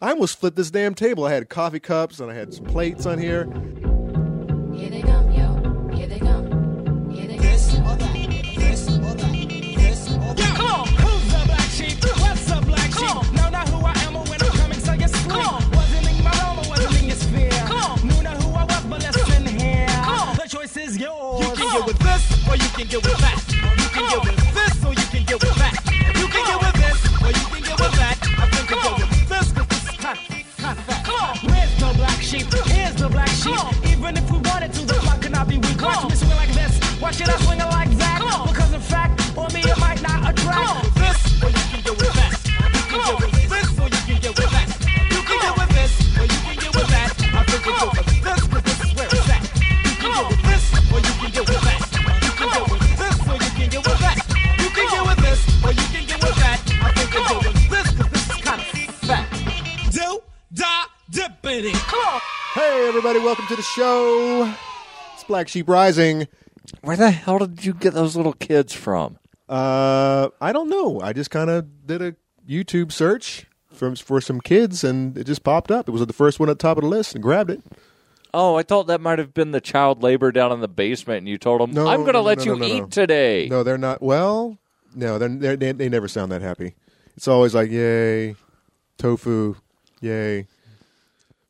I almost flipped this damn table. I had coffee cups and I had some plates on here. Here they come, yo. Here they come. Here they come. Come on, who's the black sheep? What's the black sheep? Know not who I am or when I'm coming, so you sleep. Wasn't in my realm or wasn't in your sphere. Knew not who I was, but listen here. The choice is yours. You can get with this, or you can get with that. Even if we wanted to, the flock could not be weak. Watch me swing like this. Why should I swing like everybody, welcome to the show. It's Black Sheep Rising. Where the hell did you get those little kids from? Uh, I don't know. I just kind of did a YouTube search from for some kids, and it just popped up. It was the first one at the top of the list, and grabbed it. Oh, I thought that might have been the child labor down in the basement, and you told them, No, "I'm going to no, let no, you no, no, eat no. today." No, they're not. Well, no, they're, they're, they they never sound that happy. It's always like, yay, tofu, yay.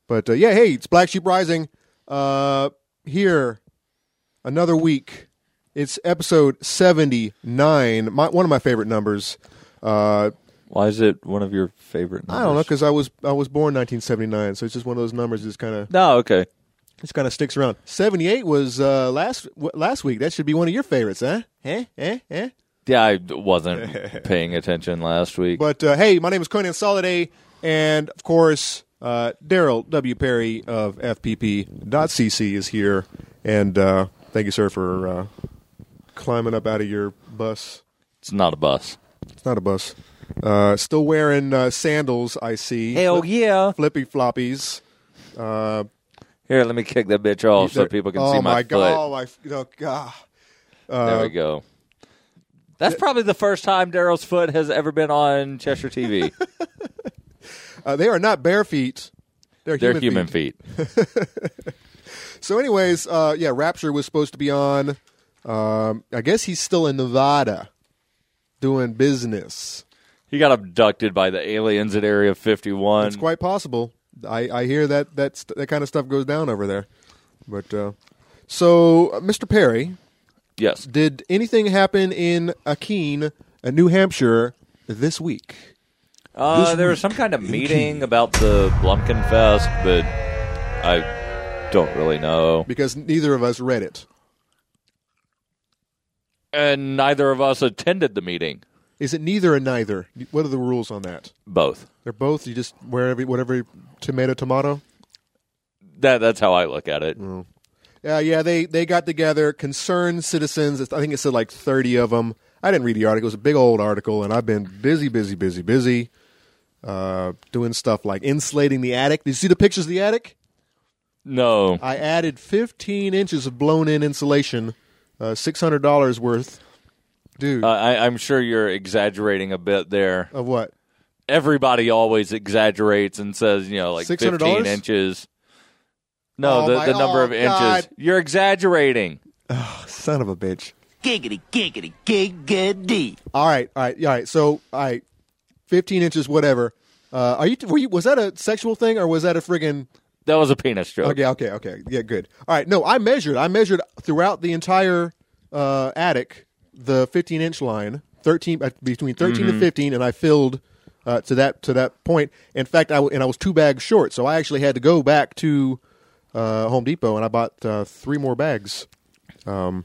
But uh, yeah, hey, it's Black Sheep Rising. Uh, here, another week. It's episode seventy nine. My one of my favorite numbers. Uh, Why is it one of your favorite? I don't know because I was I was born nineteen seventy nine, so it's just one of those numbers. Just kind of No, okay. just kind of sticks around. Seventy eight was uh, last w- last week. That should be one of your favorites, huh? Eh, eh, eh. Yeah, I wasn't paying attention last week. But uh, hey, my name is Conan Soliday, and of course, uh, Darryl W. Perry of FPP.cc is here. And uh, thank you, sir, for uh, climbing up out of your bus. it's not a bus. It's not a bus. Uh, still wearing uh, sandals, I see. Hell yeah! Flippy floppies. Uh, Here, let me kick that bitch off so people can oh see my, my foot. God! Oh my! Oh God! there we go. That's probably the first time Darryl's foot has ever been on Cheshire TV. Uh, they are not bare feet. They're, They're human, human feet. feet. So, anyways, uh, yeah, Rapture was supposed to be on. Um, I guess he's still in Nevada doing business. He got abducted by the aliens at Area 51. It's quite possible. I, I hear that that that kind of stuff goes down over there. But uh, so, uh, Mr. Perry, yes. did anything happen in Akeen, uh, New Hampshire, this week? Uh, there was some kind of meeting about the Blumpkin Fest, but I don't really know. Because neither of us read it. And neither of us attended the meeting. Is it neither or neither? What are the rules on that? Both. They're both. You just wherever whatever tomato tomato. That that's how I look at it. Yeah, yeah, they they got together, concerned citizens. I think it said like thirty of them. I didn't read the article; it was a big old article, and I've been busy, busy, busy, busy, uh, doing stuff like insulating the attic. Did you see the pictures of the attic? No. I added fifteen inches of blown-in insulation, uh, six hundred dollars worth. Dude, Uh, I, I'm sure you're exaggerating a bit there. of what? Everybody always exaggerates and says, you know, like $600? 15 inches. No, Oh, the, my- the number oh, of inches. God. You're exaggerating. Son of a bitch! Giggity, giggity, giggity. All right, all right, all right. So, all right, fifteen inches, whatever. Uh, are you? Were you? Was that a sexual thing or was that a friggin' That was a penis joke. Okay, okay, okay. Yeah, good. All right. No, I measured. I measured throughout the entire uh, attic the 15 inch line, 13 uh, between 13 and 15, and I filled uh, to that to that point. In fact, I w- and I was two bags short, so I actually had to go back to uh, Home Depot and I bought uh, three more bags. Um,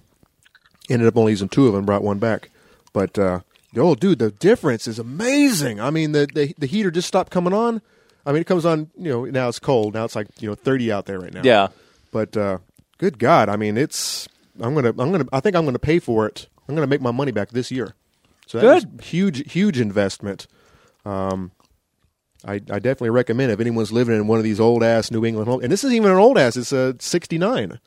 ended up only using two of them, brought one back, but. Uh, Oh, dude, the difference is amazing. I mean, the, the the heater just stopped coming on. I mean, it comes on. You know, now it's cold. Now it's like you know thirty out there right now. Yeah. But uh, good God, I mean, it's. I'm gonna. I'm gonna. I think I'm gonna pay for it. I'm gonna make my money back this year. So that's Good. huge, huge investment. Um, I, I definitely recommend if anyone's living in one of these old ass New England homes, and this isn't even an old ass. It's a 69.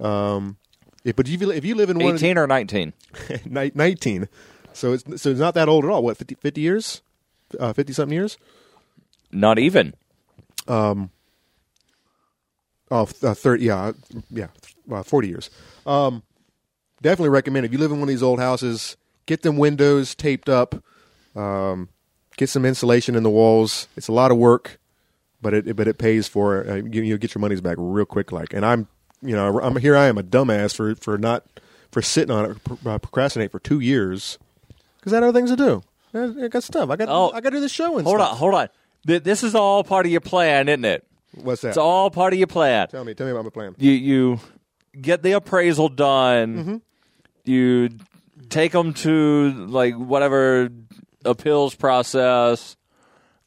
Um, if, but if you if you live in one 18 or 19? of the, ni- 19, so it's so it's not that old at all. What 50, 50 years, uh, 50 something years. Not even. Oh, th- uh, 30, yeah, yeah, uh, 40 years. Um, definitely recommend if you live in one of these old houses, get them windows taped up, um, get some insulation in the walls. It's a lot of work, but it but it pays for it. Uh, you, you get your money's back real quick. Like, and I'm, you know, I'm here. I am a dumbass for for not for sitting on it, uh, procrastinate for two years because I had other things to do. I, I got stuff. I got. Oh, I got to do the show and stuff. Hold stuff. on, hold on. Th- This is all part of your plan, isn't it? What's that? It's all part of your plan. tell me. Tell me about my plan. You you get the appraisal done. Mm-hmm. You take them to like whatever appeals process,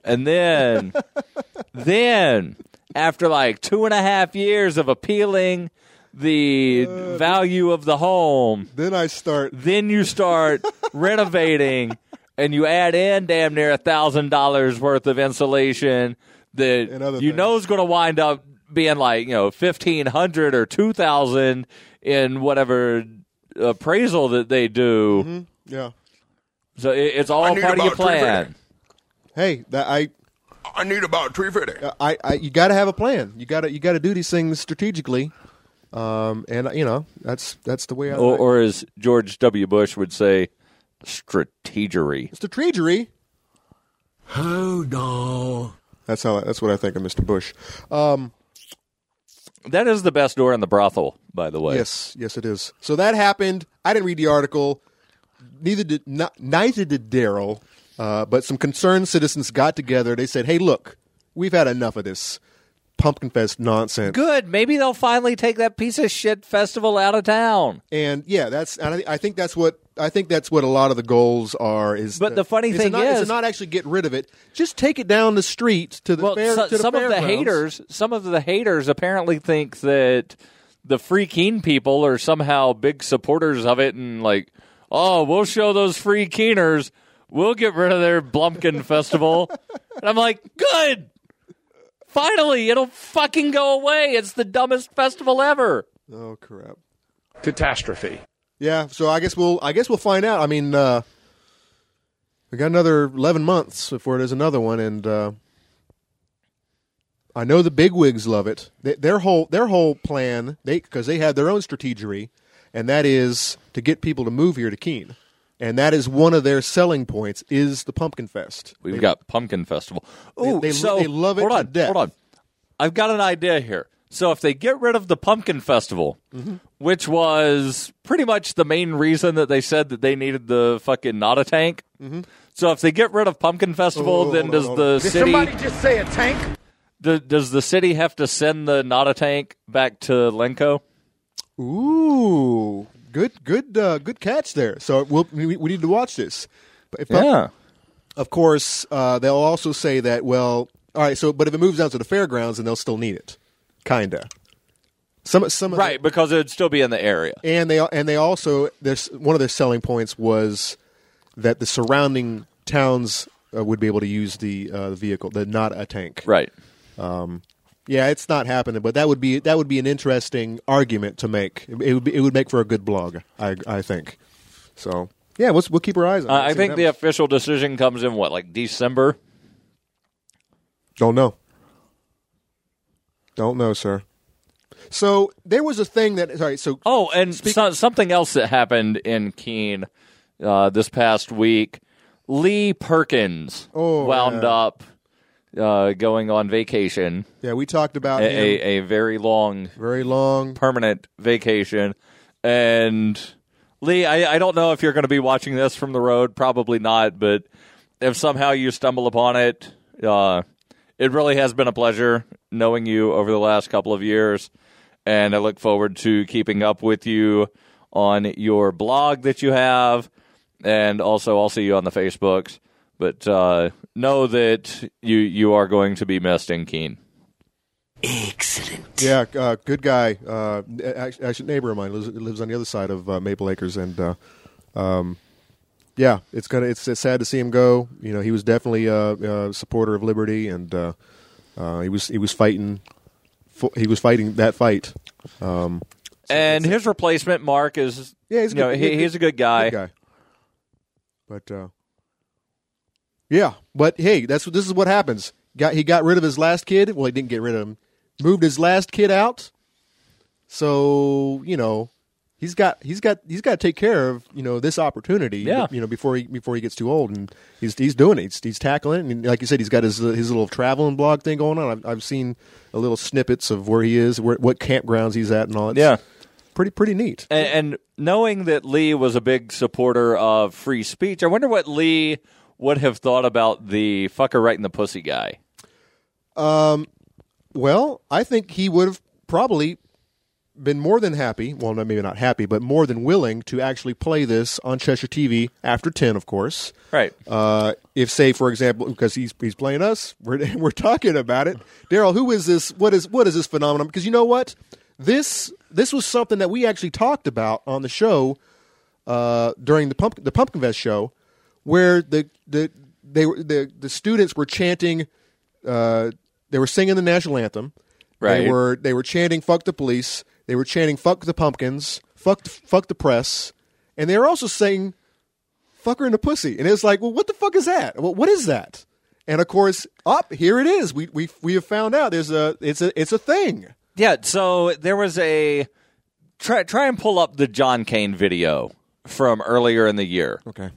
and then then after like two and a half years of appealing the Uh, value of the home, Then I start. then you start renovating and you add in damn near a thousand dollars worth of insulation that you things. know is going to wind up being like you know fifteen hundred or two thousand in whatever appraisal that they do. Mm-hmm. Yeah. So it, it's all need part of your plan. Hey, that I I need about three fifty. I, I you got to have a plan. You got to you got to do these things strategically, um, and you know that's that's the way I. Or, or as George W. Bush would say, strategery. strategery. Oh no. That's how. That's what I think of Mr. Bush. Um, That is the best door in the brothel, by the way. yes, yes, it is. So that happened. I didn't read the article. Neither did not, neither did Darryl. Uh, but some concerned citizens got together. They said, "Hey, look, we've had enough of this pumpkin fest nonsense." Good. Maybe they'll finally take that piece of shit festival out of town. And yeah, that's. And I, I think that's what I think that's what a lot of the goals are. Is But the funny thing not, is- to not actually get rid of it. Just take it down the street to the Well, fair. so- to the some of the fairgrounds. haters, some of the haters apparently think that the Free Keene people are somehow big supporters of it, and like, oh, we'll show those Free Keeners, we'll get rid of their Blumpkin festival, and I'm like, good. Finally, it'll fucking go away. It's the dumbest festival ever. Oh crap. catastrophe. Yeah, so I guess we'll I guess we'll find out. I mean, uh, we got another eleven months before there's another one, and uh, I know the bigwigs love it. They, their whole their whole plan, they because they have their own strategery, and that is to get people to move here to Keene, and that is one of their selling points is the Pumpkin Fest. We've They- got Pumpkin Festival. Ooh, they- so they love it Hold to on, death. hold on. I've got an idea here. So if they get rid of the Pumpkin Festival, Mm-hmm. which was pretty much the main reason that they said that they needed the fucking Nada tank. So if they get rid of Pumpkin Festival, Oh, then hold on, does the on. Did city somebody just say a tank? do- does the city have to send the Nada tank back to Lenco? Ooh, good good uh, good catch there. So we'll, we, we need to watch this. But if of course, uh, they'll also say that. Well, all right. So, but if it moves out to the fairgrounds, then they'll still need it, kinda. Some, some of the- right, because it would still be in the area. and they and they also there's one of their selling points was that the surrounding towns uh, would be able to use the uh, the vehicle, the not a tank. Right. Yeah, it's not happening, but that would be that would be an interesting argument to make. It, would be, it would make for a good blog, I I think. So yeah, we'll we'll keep our eyes on. it. Uh, I think the official decision comes in what, like December? Don't know. Don't know, sir. So there was a thing that sorry. So Oh, and so, something else that happened in Keene uh, this past week. Lee Perkins Oh, wound yeah. up uh, going on vacation, yeah, we talked about a, a, a very long, very long. permanent vacation. And Lee, I, I don't know if you're going to be watching this from the road. Probably not. But if somehow you stumble upon it, uh, it really has been a pleasure knowing you over the last couple of years. And I look forward to keeping up with you on your blog that you have. And also, I'll see you on the Facebooks. But uh, know that you, you are going to be missed in Keene. Excellent. Yeah, uh, good guy. Uh, actually, actually, neighbor of mine lives, lives on the other side of uh, Maple Acres, and uh, um, yeah, it's gonna. It's, it's sad to see him go. You know, he was definitely a, a supporter of liberty, and uh, uh, he was he was fighting. fo- He was fighting that fight. Um, And his replacement, Mark, is Yeah, he's a you know, good- he, he's a good guy. Good guy. But uh, yeah, but hey, that's what this is what happens. got he got rid of his last kid. Well, he didn't get rid of him. Moved his last kid out. So you know, he's got he's got he's got to take care of you know this opportunity. Yeah. You know before he before he gets too old, and he's he's doing it. He's, he's tackling it, and like you said, he's got his his little traveling blog thing going on. I've, I've seen a little snippets of where he is, where what campgrounds he's at, and all. It's Yeah. Pretty pretty neat. And, and knowing that Lee was a big supporter of free speech, I wonder what Lee would have thought about the fucker right in the pussy guy. Um, Well, I think he would have probably been more than happy. Well, no, maybe not happy, but more than willing to actually play this on Cheshire TV after ten, of course. Right. Uh, if, say, for example, because he's he's playing us, we're we're talking about it. Darryl, who is this? What is what is this phenomenon? Because you know what, this this was something that we actually talked about on the show uh, during the pump the Pumpkin Fest show, where the the they the the students were chanting, uh, they were singing the national anthem. Right. They were they were chanting "fuck the police." They were chanting "fuck the pumpkins," "fuck fuck the press," and they were also saying "fucker in the pussy." And it's like, well, what the fuck is that? Well, what is that? And of course, up here it is. We we we have found out there's a it's a it's a thing. Yeah, so there was a try try and pull up the John Cain video from earlier in the year. Okay.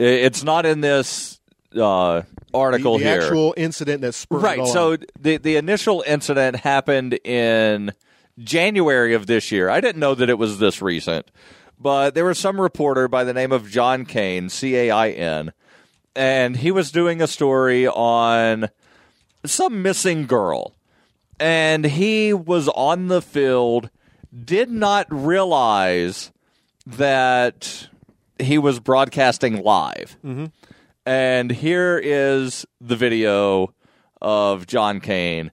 It's not in this uh, article the, the here. actual incident that spurred right. So the the initial incident happened in January of this year. I didn't know that it was this recent, but there was some reporter by the name of John Cain, C A I N, and he was doing a story on some missing girl, and he was on the field, did not realize that he was broadcasting live. Mm-hmm. And here is the video of John Cain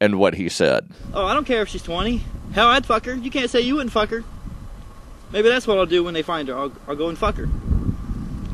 and what he said. Oh, I don't care if she's 20. Hell, I'd fuck her. You can't say you wouldn't fuck her. Maybe that's what I'll do when they find her. I'll, I'll go and fuck her.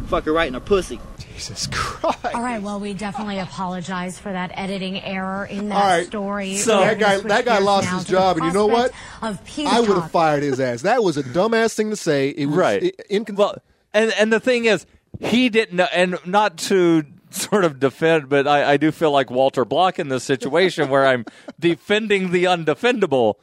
Fuck her right in her pussy. Jesus Christ. All right, well, we definitely apologize for that editing error in that All right. story. So- that guy that guy lost his job, and you know what? Of Peter I would have fired his ass. That was a dumbass thing to say. It was Right. i- incon- Well, and and the thing is, he didn't know, and not to sort of defend, but I, I do feel like Walter Block in this situation where I'm defending the undefendable.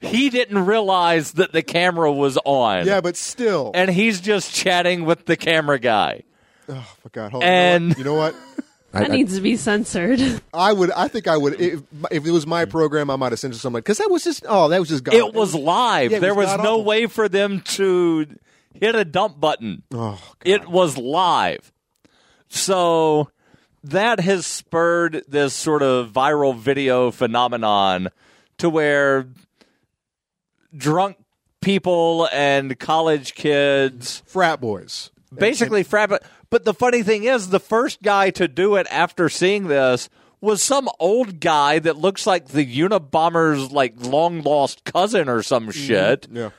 He didn't realize that the camera was on. yeah, but still. and he's just chatting with the camera guy. Oh my God! Hold and- on. You know what? That needs to be censored. I would. I think I would. If, if it was my mm. program, I might have censored something because that was just. Oh, that was just. God. It was live. Yeah, it there was was no god-awful. way for them to hit a dump button. Oh, God. It was live. So that has spurred this sort of viral video phenomenon to where drunk people and college kids frat boys. basically frat but- the funny thing is the first guy to do it after seeing this was some old guy that looks like the Unabomber's like long lost cousin or some shit Yeah.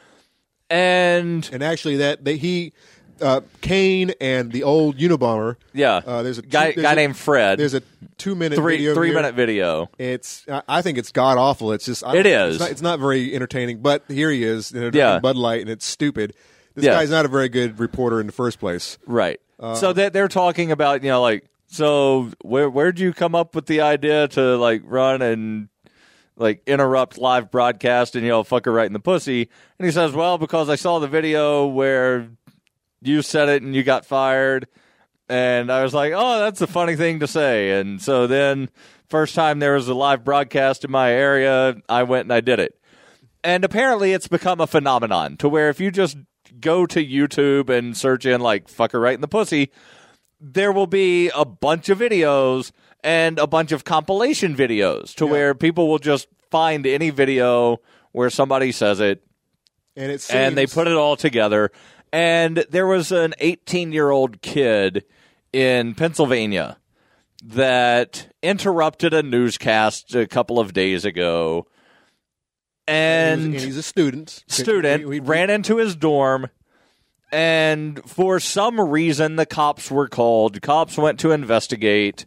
and And actually, that they, he, uh, Cain, and the old Unabomber. yeah Uh, there's a guy there's guy a- named Fred There's a two minute three video three here. minute video It's. I- think it's god awful. It's just. I It. It's not, it's not very entertaining. But here he is. You know, Yeah. Bud Light, and it's stupid. This Yeah. guy's not a very good reporter in the first place. Right. So that they're talking about, you know, like, so where where'd you come up with the idea to like run and like interrupt live broadcast and you know fuck her right in the pussy? And he says, well, because I saw the video where you said it and you got fired, and I was like, oh, that's a funny thing to say. And so then, first time there was a live broadcast in my area, I went and I did it. And apparently, it's become a phenomenon to where if you just go to YouTube and search in like "fucker right in the pussy," there will be a bunch of videos and a bunch of compilation videos to where people will just find any video where somebody says it And it and they put it all together. And there was an 18 year old kid in Pennsylvania that interrupted a newscast a couple of days ago. And, And he's, and he's a student. student We- we- ran into his dorm and for some reason the cops were called cops went to investigate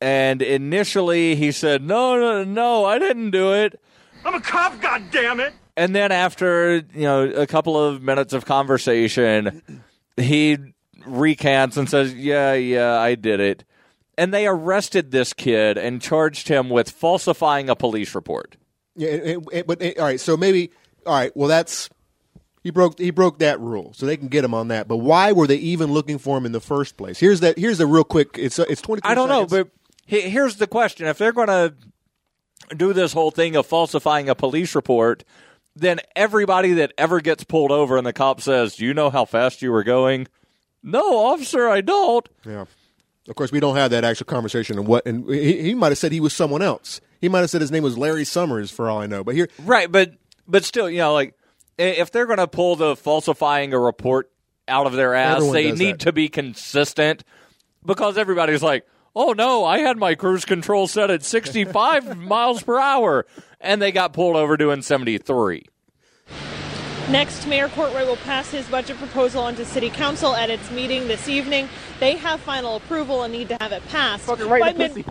and initially he said no no no i didn't do it I'm a cop, goddammit! and then after you know a couple of minutes of conversation he recants and says yeah yeah i did it and they arrested this kid and charged him with falsifying a police report. Yeah, it, it- it- but all right. So maybe all right. Well, that's he broke he broke that rule, so they can get him on that. But why were they even looking for him in the first place? Here's that. Here's the real quick. It's uh, it's twenty. I don't know, but he- here's the question: If they're going to do this whole thing of falsifying a police report, then everybody that ever gets pulled over and the cop says, "Do you know how fast you were going?" No, officer, I don't. yeah. Of course, we don't have that actual conversation. And what? And he, he might have said he was someone else. He might have said his name was Larry Summers, for all I know. But here, Right, but but still, you know, like if they're going to pull the falsifying a report out of their ass, Everyone they need that. to be consistent because everybody's like, "Oh no, I had my cruise control set at 65 miles per hour and they got pulled over doing 73." Next, Mayor Courtwright will pass his budget proposal onto City Council at its meeting this evening. They have final approval and need to have it passed. Right By mid-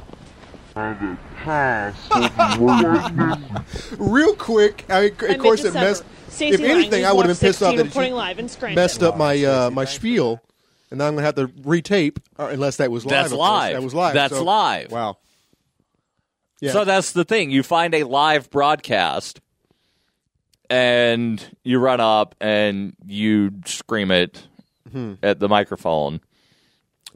real quick, I mean, of By course, it mid-December, messed. Stacey If anything, Lang, I would have been pissed off that reporting he live in messed up my uh, my spiel, and now I'm gonna have to retape, uh, unless that was live. That's of live. That was live. That's so- live. Wow. Yeah. So that's the thing. You find a live broadcast and you run up and you scream it Hmm. at the microphone.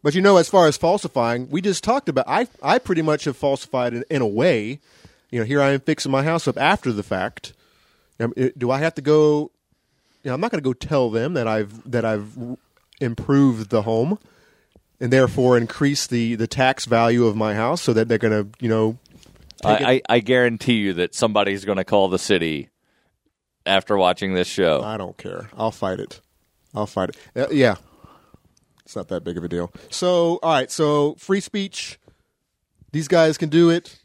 But you know, as far as falsifying, we just talked about. I I pretty much have falsified in, in a way. You know, here I am fixing my house up after the fact. Do I have to go? You know, I'm not going to go tell them that I've that I've improved the home, and therefore increase the the tax value of my house, so that they're going to you know. I, I, I guarantee you that somebody's going to call the city after watching this show. I don't care. I'll fight it. I'll fight it. Uh, yeah, it's not that big of a deal. So, all right. So, free speech. These guys can do it.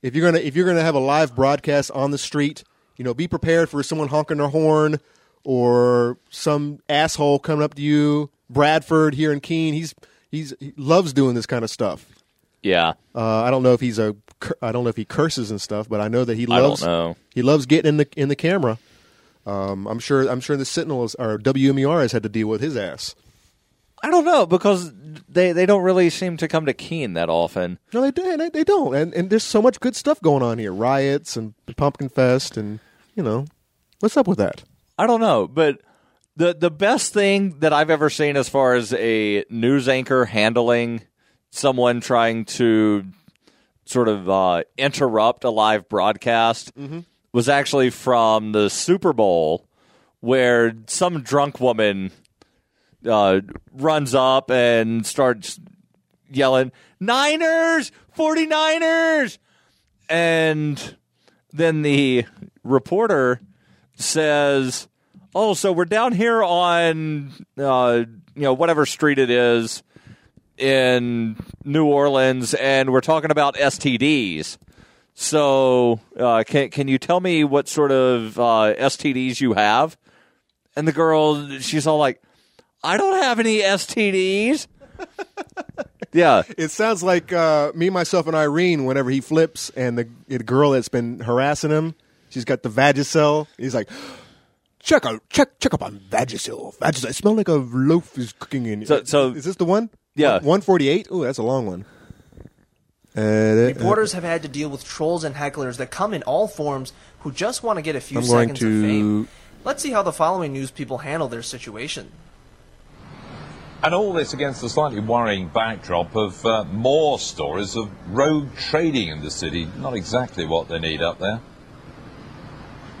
If you're gonna if you're gonna have a live broadcast on the street, you know, be prepared for someone honking their horn or some asshole coming up to you. Bradford here in Keene, he's he's he loves doing this kind of stuff. Yeah. Uh, I don't know if he's a I don't know if he curses and stuff, but I know that he I don't loves know. he loves getting in the in the camera. Um, I'm sure I'm sure the Sentinel is, or WMUR has had to deal with his ass. I don't know because they, they don't really seem to come to Keene that often. No, they do. They, they don't. And and there's so much good stuff going on here. Riots and Pumpkin Fest and you know, what's up with that? I don't know, but the the best thing that I've ever seen as far as a news anchor handling someone trying to sort of uh, interrupt a live broadcast was actually from the Super Bowl, where some drunk woman uh, runs up and starts yelling, Niners, 49ers! And then the reporter says, "Oh, so we're down here on uh, you know whatever street it is in New Orleans, and we're talking about STDs. So uh, can can you tell me what sort of uh, STDs you have?" And the girl, she's all like, "I don't have any STDs." yeah, It sounds like uh, me, myself, and Irene. Whenever he flips, and the, the girl that's been harassing him, she's got the Vagisil. He's like, check out, check, check up on Vagisil. Vagisil. It smells like a loaf is cooking in. So- so- is this the one? Yeah. one forty eight. Oh, that's a long one. Uh, Reporters have had to deal with trolls and hecklers that come in all forms who just want to get a few I'm going seconds of fame. Let's see how the following news people handle their situation. And all this against the slightly worrying backdrop of uh, more stories of rogue trading in the city. Not exactly what they need up there.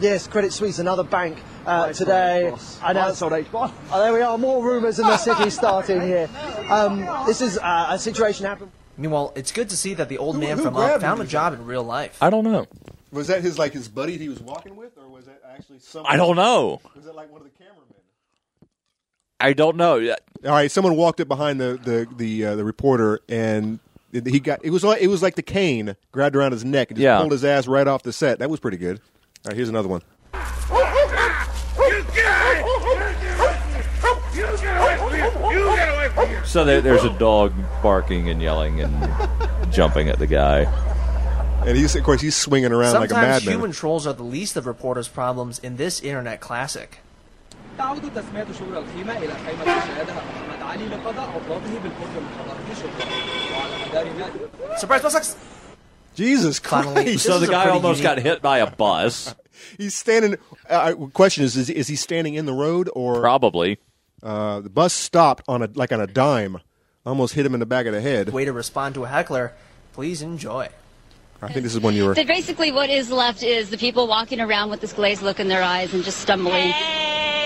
Yes, Credit Suisse, another bank uh, today. announced. Oh, there we are, more rumours in the city starting here. Um, this is uh, a situation happened. Meanwhile, it's good to see that the old Who- man who from Up found a job in real life. I don't know. Was that his like his buddy he was walking with, or was that actually some? I don't know. Was it like one of the cameramen? I don't know. All right, someone walked up behind the the the, uh, the reporter, and he got it was like it was like the cane grabbed around his neck and just Yeah. pulled his ass right off the set. That was pretty good. All right, here's another one. So there, there's a dog barking and yelling and jumping at the guy. And he's of course he's swinging around like a Sometimes madman. human trolls are the least of reporters' problems in this internet classic. تعود تسمية شغل الخيمة إلى خيمة شاهدها محمد علي لقضاء عطلاته بالقرب من حضارة شبرا وعلى Surprise, sucks. Jesus Finally. Christ! So This the is a guy pretty almost unique- got hit by a bus. He's standing. Uh, question is, is is he standing in the road or Probably. Uh, the bus stopped on a like on a dime, almost hit him in the back of the head. Way to respond to a heckler. Please enjoy. I think this is when you were. So basically, what is left is the people walking around with this glazed look in their eyes and just stumbling.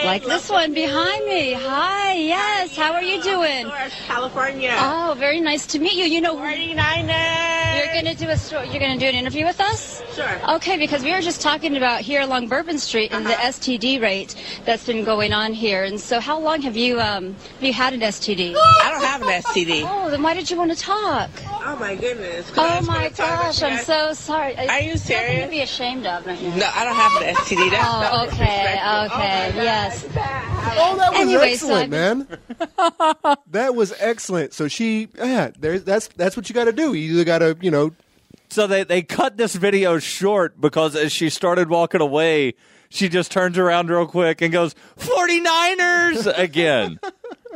like this one behind me. Hi, yes. How are you doing? California. Oh, very nice to meet you. You know, 49ers. you're gonna do a story. You're gonna do an interview with us. Sure. Okay, because we were just talking about here along Bourbon Street and the STD rate that's been going on here. And so, how long have you um have you had an STD? I don't have an STD. Oh, then why did you want to talk? Oh my goodness. Oh my gosh, I'm so sorry. Are you serious? Nothing to be ashamed of, right now. No, I don't have an STD. That's Oh, okay, okay, Oh my yes. Oh, that was Anyway, excellent, so man. that was excellent. So she, yeah, there's that's that's what you got to do. You either got to, you know, So they, they cut this video short because as she started walking away, she just turns around real quick and goes, 49ers again.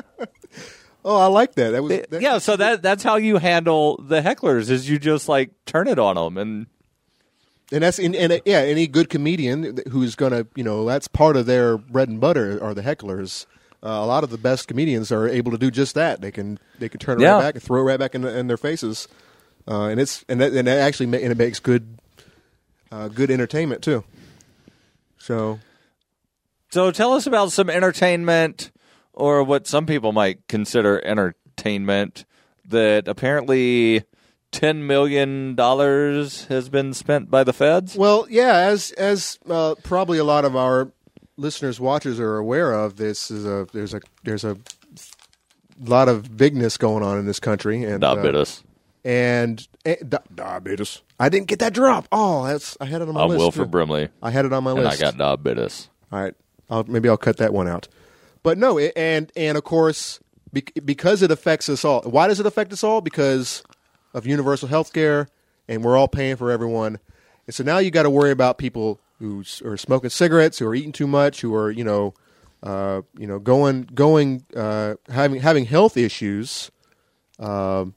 oh, I like that. That was that, yeah, so that that's how you handle the hecklers is you just like turn it on them and and that's and, and uh, yeah, any good comedian who's gonna, you know, that's part of their bread and butter are the hecklers. Uh, a lot of the best comedians are able to do just that. They can they can turn it Yeah. right back and throw it right back in, in their faces, uh, and it's and that, and it actually ma- and it makes good uh, good entertainment too. So So tell us about some entertainment or what some people might consider entertainment that apparently 10 million dollars has been spent by the feds. Well, yeah, as as uh, probably a lot of our listeners, watchers are aware of, this is a there's a there's a lot of bigness going on in this country, and uh, and, and diabetes. I didn't get that drop. Oh, that's I had it on my I'm list. Wilford. Brimley. I had it on my and list. I got diabetes. All right, I'll, maybe I'll cut that one out. But no, it, and and of course, be, because it affects us all. Why does it affect us all? Because of universal health care, and we're all paying for everyone. And so now you got to worry about people who are smoking cigarettes, who are eating too much, who are you know, uh, you know, going going uh, having having health issues. Um,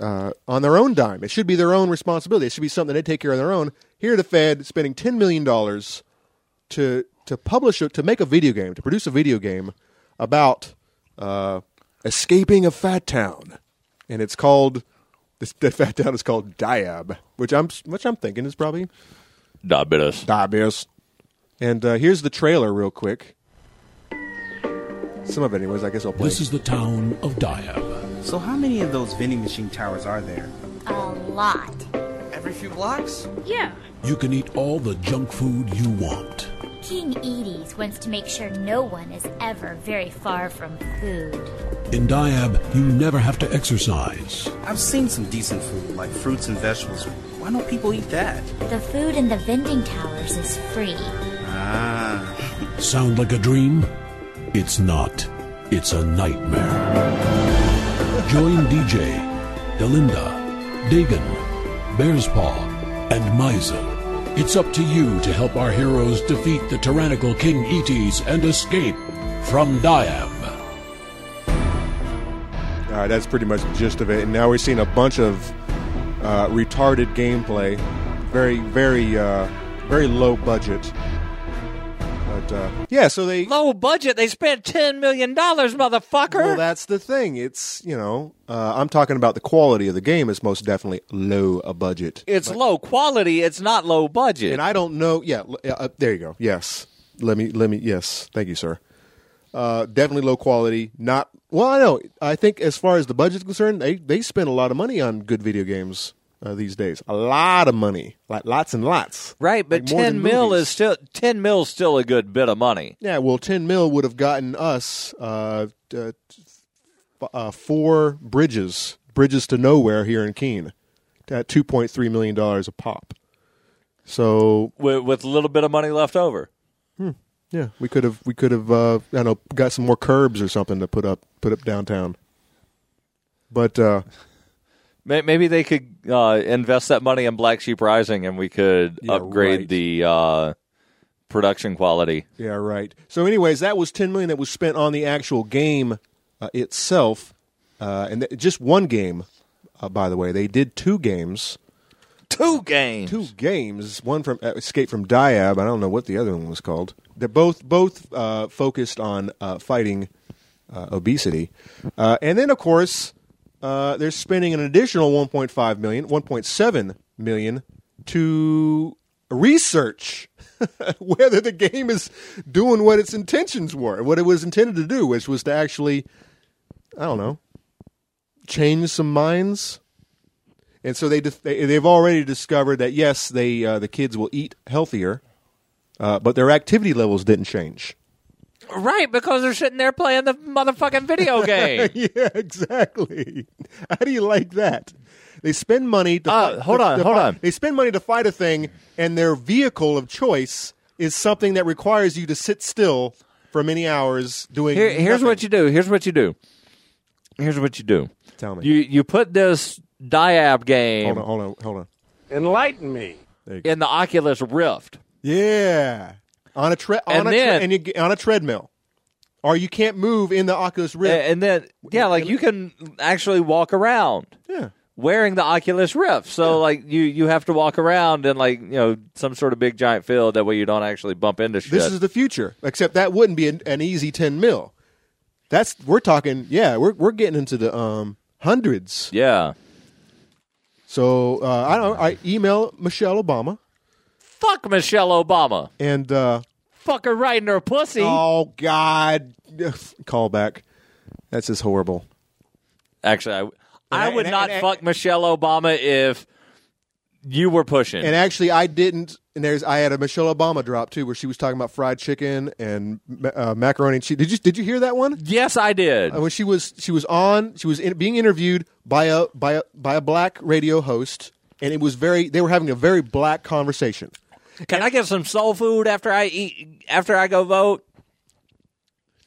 uh, on their own dime. It should be their own responsibility. It should be something they take care of their own. Here, the Fed spending ten million dollars to to publish a, to make a video game to produce a video game about uh, escaping a fat town, and it's called this the fat town is called Diab, which I'm which I'm thinking is probably Diabetes. Diabetes. And uh, here's the trailer, real quick. Some of it, anyways. I guess I'll play. This is the town of Diab. So how many of those vending machine towers are there? A lot. Every few blocks? Yeah. You can eat all the junk food you want. King Etes wants to make sure no one is ever very far from food. In Diab, you never have to exercise. I've seen some decent food, like fruits and vegetables. Why don't people eat that? The food in the vending towers is free. Ah. Sound like a dream? It's not. It's a nightmare. Join DJ, Delinda, Dagon, Bear's Paw, and Miza. It's up to you to help our heroes defeat the tyrannical King Etes and escape from Diab. All right, that's pretty much the gist of it. And now we're seeing a bunch of uh, retarded gameplay, very, very, uh, very low budget. But uh, yeah, so they low budget. They spent ten million dollars, motherfucker. Well, that's the thing. It's you know, uh, I'm talking about the quality of the game is most definitely low a budget. It's low quality. It's not low budget. And I don't know. Yeah, uh, there you go. Yes, let me let me. Yes, thank you, sir. Uh, definitely low quality. Not well. I know. I think as far as the budget's concerned, they they spend a lot of money on good video games uh, these days. A lot of money, like lots and lots. Right, but Like ten mil movies. is still ten mil is still a good bit of money. Yeah, well, ten mil would have gotten us uh, uh, uh, four bridges, bridges to nowhere here in Keene, at two point three million dollars a pop. So with, with a little bit of money left over. Hmm. Yeah, we could have we could have uh, I don't know got some more curbs or something to put up put up downtown. But uh, Maybe they could uh, invest that money in Black Sheep Rising, and we could Yeah, upgrade right. the uh, production quality. yeah, right. So, anyways, that was ten million that was spent on the actual game uh, itself, uh, and th- just one game, Uh, by the way, they did two games. Two games. Two games. One from uh, Escape from Diab. I don't know what the other one was called. They're both both uh, focused on uh, fighting uh, obesity, uh, and then of course uh, they're spending an additional 1.5 million, 1.7 million to research whether the game is doing what its intentions were, what it was intended to do, which was to actually, I don't know, change some minds. And so they, they they've already discovered that yes, they uh, the kids will eat healthier, uh, but their activity levels didn't change. Right, because they're sitting there playing the motherfucking video game. yeah, exactly. How do you like that? They spend money to Uh, fight- hold to- on, to hold fight- on. They spend money to fight a thing, and their vehicle of choice is something that requires you to sit still for many hours doing. Here, here's nothing. what you do. Here's what you do. Here's what you do. Tell me. You you put this Diab game Hold on, hold on, hold on. Enlighten me. In the Oculus Rift. Yeah, on a tre- on And a tre- and you, on a treadmill, or you can't move in the Oculus Rift. And then yeah, like you can actually walk around. Yeah. Wearing the Oculus Rift, so like you you have to walk around in like you know some sort of big giant field. That way you don't actually bump into shit. This is the future. Except that wouldn't be an, an easy ten mil. That's we're talking. Yeah, we're we're getting into the um hundreds. Yeah. So uh, I don't. I email Michelle Obama Fuck Michelle Obama. and uh, Fuck her right in her pussy. oh God, call back. That's just horrible. Actually, I, I And- would and- not and- fuck Michelle Obama if you were pushing. And actually, I didn't. And there's I had a Michelle Obama drop too, where she was talking about fried chicken and ma- uh, macaroni and cheese. Did you did you hear that one? yes, I did. Uh, when she was she was on she was in, being interviewed by a by a by a black radio host, and it was very they were having a very black conversation. Can I get some soul food after I eat after I go vote?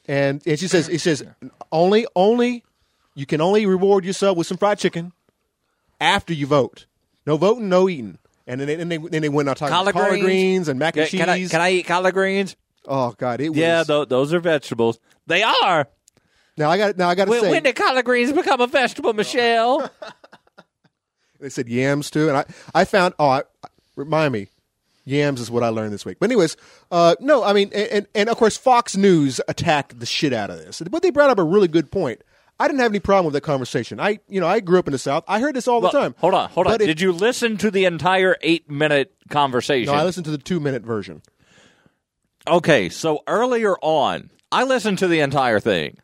And and she says it says only only you can only reward yourself with some fried chicken after you vote. No voting, no eating. And then they, and they, then they went on talking Collard about collard greens? greens and mac and Can, can I, cheese. can I eat collard greens? oh God, it was. Yeah, tho- those are vegetables. They are. now I got now I got to When, say when did collard greens become a vegetable, Michelle? They said yams too, and I I found oh I, remind me, yams is what I learned this week. But anyways, uh, no, I mean, and, and and of course Fox News attacked the shit out of this, but they brought up a really good point. I didn't have any problem with that conversation. I you know I grew up in the South. I heard this all the time. Hold on, hold on. If- Did you listen to the entire eight minute conversation? No, I listened to the two minute version. Okay, so earlier on, I listened to the entire thing.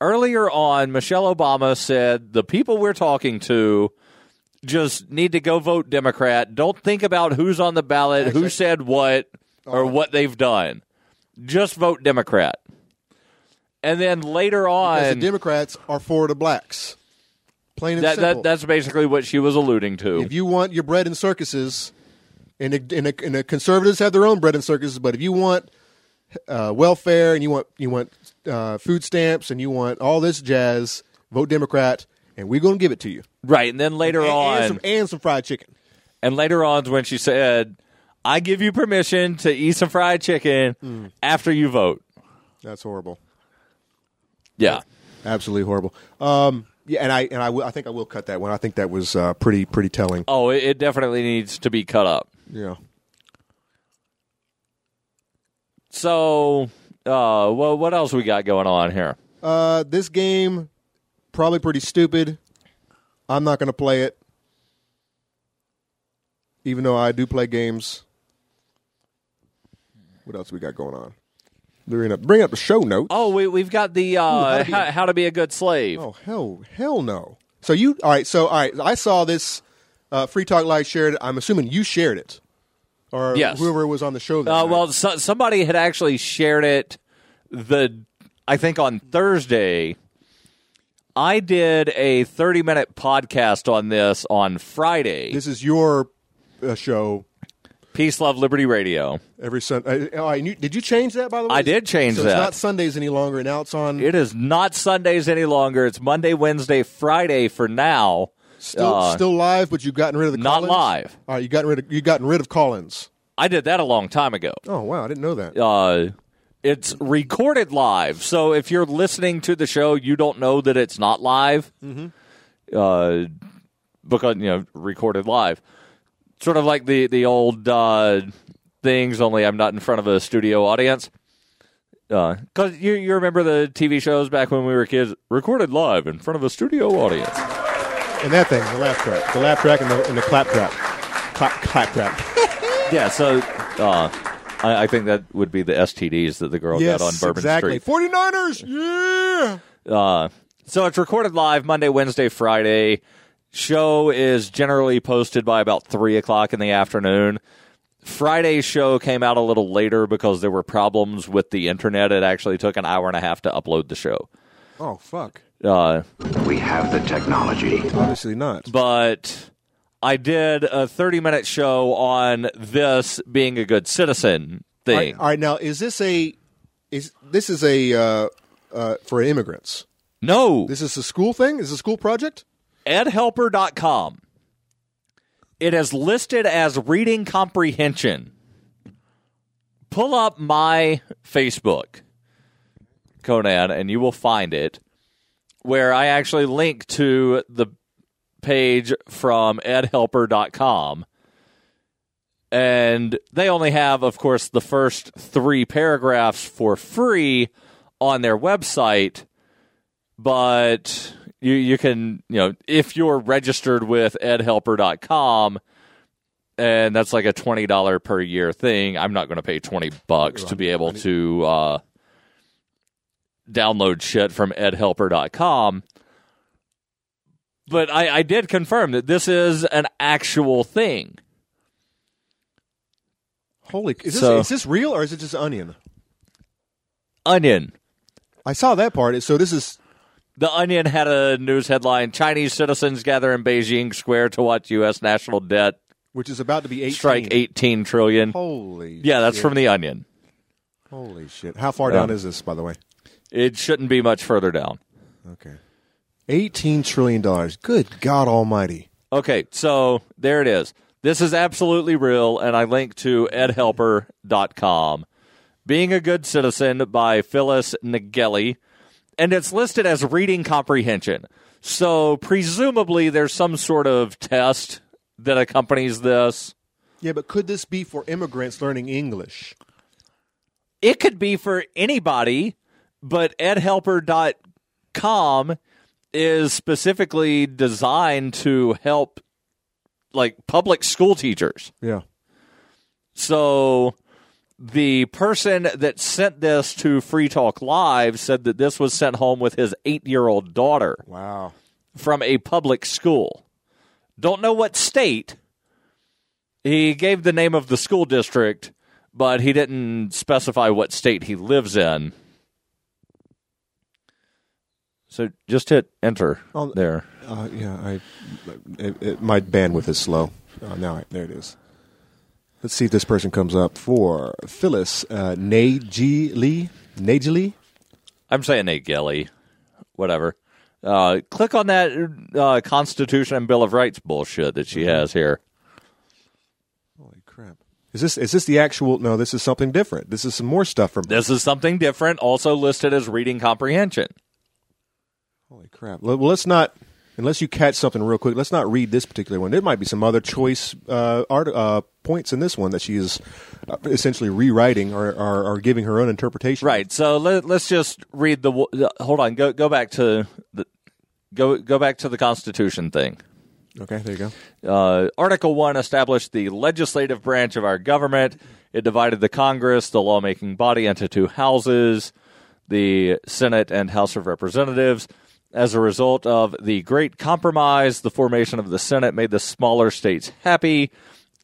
Earlier on, Michelle Obama said the people we're talking to just need to go vote Democrat. Don't think about who's on the ballot, who said what, or what they've done. Just vote Democrat. And then later Because the on, Democrats are for the blacks. Plain and that, simple. that, that's basically what she was alluding to. if you want your bread and circuses, and the, and, the, and the conservatives have their own bread and circuses, but if you want uh, welfare and you want you want uh, food stamps and you want all this jazz, vote Democrat, and we're going to give it to you. right, and then later and, on, and some, and some fried chicken. And later on, when she said, "I give you permission to eat some fried chicken Hmm. after you vote." That's horrible. Yeah, Absolutely horrible. Um, yeah, and I and I, I think I will cut that one. I think that was uh, pretty pretty telling. Oh, it, it definitely needs to be cut up. Yeah. So, uh, well, what else we got going on here? Uh, this game probably pretty stupid. I'm not going to play it, even though I do play games. What else we got going on? Bring up, bring up the show notes. Oh, we we've got the uh, how to be how, a- how to be a good slave. Oh hell, hell no. So you all right? So all right, I saw this. Uh, Free Talk Live shared it. I'm assuming you shared it, or Yes. whoever was on the show. That Uh, well, so, somebody had actually shared it. The I think on Thursday. I did a 30 minute podcast on this on Friday. this is your uh, show Peace, Love, Liberty Radio. every Sunday. Oh, I knew- did you change that by the way? I did change so that. It's not Sundays any longer. Now it's on. It is not Sundays any longer. It's Monday, Wednesday, Friday for now. Still, Uh, still live, but you've gotten rid of the not call-ins? live. All right, you gotten rid of you gotten rid of call-ins. I did that a long time ago. Oh wow, I didn't know that. Uh, it's recorded live, so if you're listening to the show, you don't know that it's not live. Mhm. Uh, because you know recorded live, sort of like the the old uh, things. Only I'm not in front of a studio audience. Because you you remember the TV shows back when we were kids, recorded live in front of a studio audience. And that thing, the laugh track, the laugh track, and the, and the clap trap, clap clap trap. Yeah, so uh, I, I think that would be the STDs that the girl yes, got on Bourbon exactly. Street. 49ers, yeah. Uh, so it's recorded live Monday, Wednesday, Friday. Show is generally posted by about three o'clock in the afternoon. Friday's show came out a little later because there were problems with the internet. It actually took an hour and a half to upload the show. Oh fuck. Uh, We have the technology. Obviously not. but I did a 30 minute show on this being a good citizen All right, thing. all right, now is this a is this is a uh, uh, for immigrants? No. This is a school thing. Is this a school project? edhelper.com. It is listed as reading comprehension. Pull up my Facebook, Conan, and you will find it where I actually link to the page from edhelper.com. And they only have, of course, the first three paragraphs for free on their website. But you you can you know if you're registered with edhelper.com and that's like a $20 per year thing i'm not going to pay 20 bucks to be able to uh, download shit from edhelper.com but I, I did confirm that this is an actual thing Holy, is this, So- is this real or is it just onion? onion I saw that part. So this is The Onion had a news headline Chinese citizens gather in Beijing Square to watch U.S. national debt which is about to be 18. strike 18 trillion. Holy. Yeah, that's shit. from The Onion. Holy shit! How far down is this, by the way? It shouldn't be much further down. Okay. Eighteen trillion dollars. Good God Almighty! Okay, so there it is. This is absolutely real, and I link to edhelper.com. Being a Good Citizen by Phyllis Nageli, and it's listed as reading comprehension. So presumably there's some sort of test that accompanies this. Yeah, but could this be for immigrants learning English? It could be for anybody, but edhelper.com is specifically designed to help like public school teachers. Yeah. So the person that sent this to Free Talk Live said that this was sent home with his 8-year-old daughter Wow. from a public school. Don't know what state. He gave the name of the school district, but he didn't specify what state he lives in. So just hit enter Oh, there. Uh, yeah, I. It, it, my bandwidth is slow. Uh, now I, there it is. Let's see if this person comes up for Phyllis uh. Najili. I'm saying Nate Gelly. Whatever. Uh, click on that uh, Constitution and Bill of Rights bullshit that she has here. Holy crap! Is this is this the actual? No, this is something different. This is some more stuff from. This is something different, also listed as reading comprehension. Holy crap! Well, let's not. Unless you catch something real quick, let's not read this particular one. There might be some other choice uh, art uh, points in this one that she is uh, essentially rewriting or, or, or giving her own interpretation. Right. So let, let's just read the. Hold on. Go go back to the. Go go back to the Constitution thing. Okay, there you go. Uh, Article 1 established the legislative branch of our government. It divided the Congress, the lawmaking body, into two houses the Senate and House of Representatives. As a result of the Great Compromise, the formation of the Senate made the smaller states happy.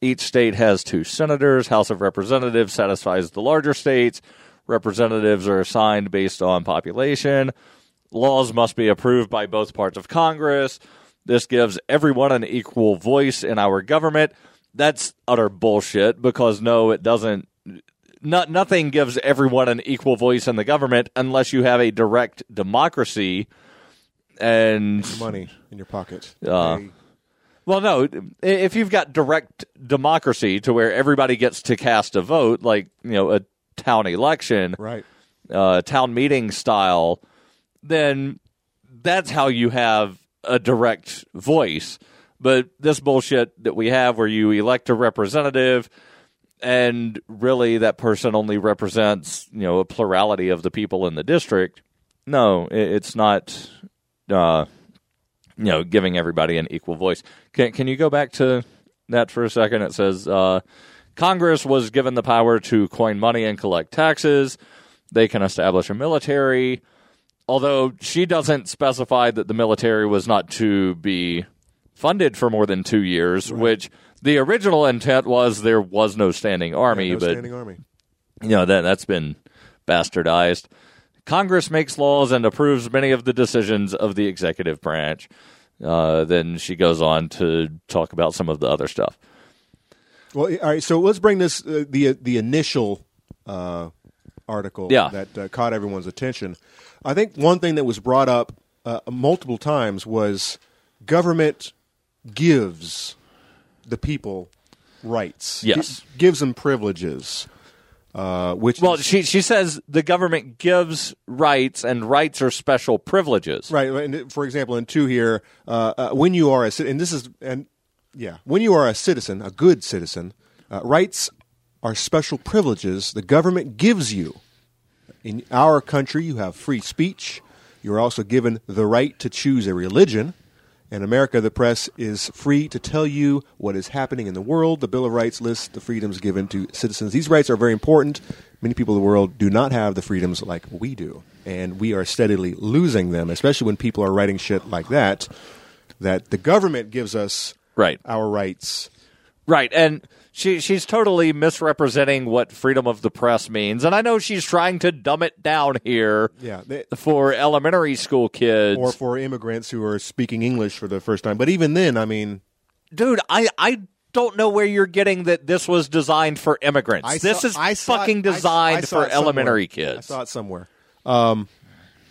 Each state has two senators. House of Representatives satisfies the larger states. Representatives are assigned based on population. Laws must be approved by both parts of Congress. This gives everyone an equal voice in our government. That's utter bullshit because no, it doesn't. Not, nothing gives everyone an equal voice in the government unless you have a direct democracy. And Money in your pocket. uh, well, no. If you've got direct democracy to where everybody gets to cast a vote, like you know a town election, right? Uh, town meeting style, then that's how you have a direct voice. But this bullshit that we have where you elect a representative and really that person only represents, you know, a plurality of the people in the district. No, it's not uh you know, giving everybody an equal voice. Can can you go back to that for a second? It says uh Congress was given the power to coin money and collect taxes. They can establish a military. Although she doesn't specify that the military was not to be funded for more than two years, which the original intent was there was no standing army, Yeah, no but standing army. you know that that's been bastardized. Congress makes laws and approves many of the decisions of the executive branch. Uh, then she goes on to talk about some of the other stuff. Well, all right. So let's bring this uh, the the initial uh, article Yeah. that uh, caught everyone's attention. I think one thing that was brought up uh, multiple times was government gives the people rights. Yes. Gi- gives them privileges. Uh, which Well, is- she she says the government gives rights, and rights are special privileges. Right. And for example, in two here, uh, uh, when you are a and this is and yeah, when you are a citizen, a good citizen, uh, rights are special privileges the government gives you. In our country, you have free speech. You're also given the right to choose a religion. In America, the press is free to tell you what is happening in the world. The Bill of Rights lists the freedoms given to citizens. These rights are very important. Many people in the world do not have the freedoms like we do, and we are steadily losing them, especially when people are writing shit like that. That the government gives us right our rights. Right, and she she's totally misrepresenting what freedom of the press means, and I know she's trying to dumb it down here. Yeah, they- for elementary school kids or for immigrants who are speaking English for the first time. But even then, I mean, dude, I I don't know where you're getting that this was designed for immigrants. I this saw- is I saw it- fucking I- I designed for somewhere. elementary I kids. saw it somewhere. Um,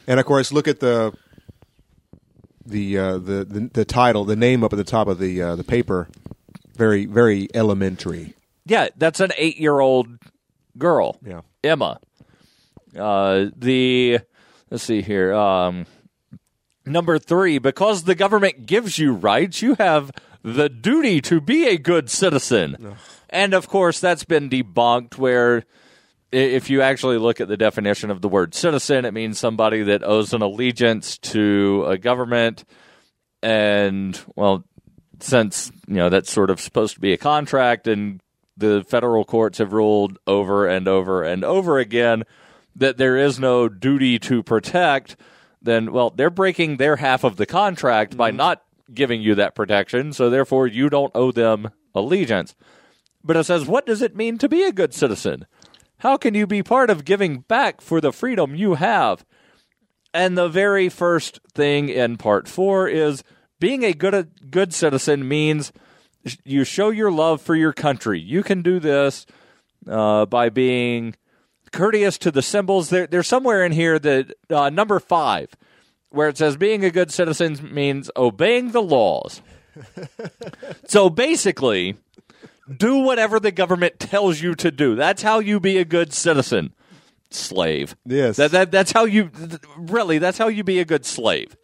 and of course, look at the the, uh, the the the title, the name up at the top of the uh, the paper. Very very elementary. Yeah, that's an eight year old girl. Yeah. Emma. Uh, the let's see here. Um, number three, because the government gives you rights, you have the duty to be a good citizen. And of course, that's been debunked. Where if you actually look at the definition of the word citizen, it means somebody that owes an allegiance to a government. And well, since you know that's sort of supposed to be a contract, and the federal courts have ruled over and over and over again that there is no duty to protect, then well, they're breaking their half of the contract by mm-hmm. not giving you that protection. So therefore, you don't owe them allegiance. But it says, what does it mean to be a good citizen? How can you be part of giving back for the freedom you have? And the very first thing in part four is being a good good citizen means you show your love for your country. You can do this uh, by being courteous to the symbols. There, there's somewhere in here that uh, number five, where it says being a good citizen means obeying the laws. so basically, do whatever the government tells you to do. That's how you be a good citizen. Slave. Yes. That, that that's how you really. That's how you be a good slave.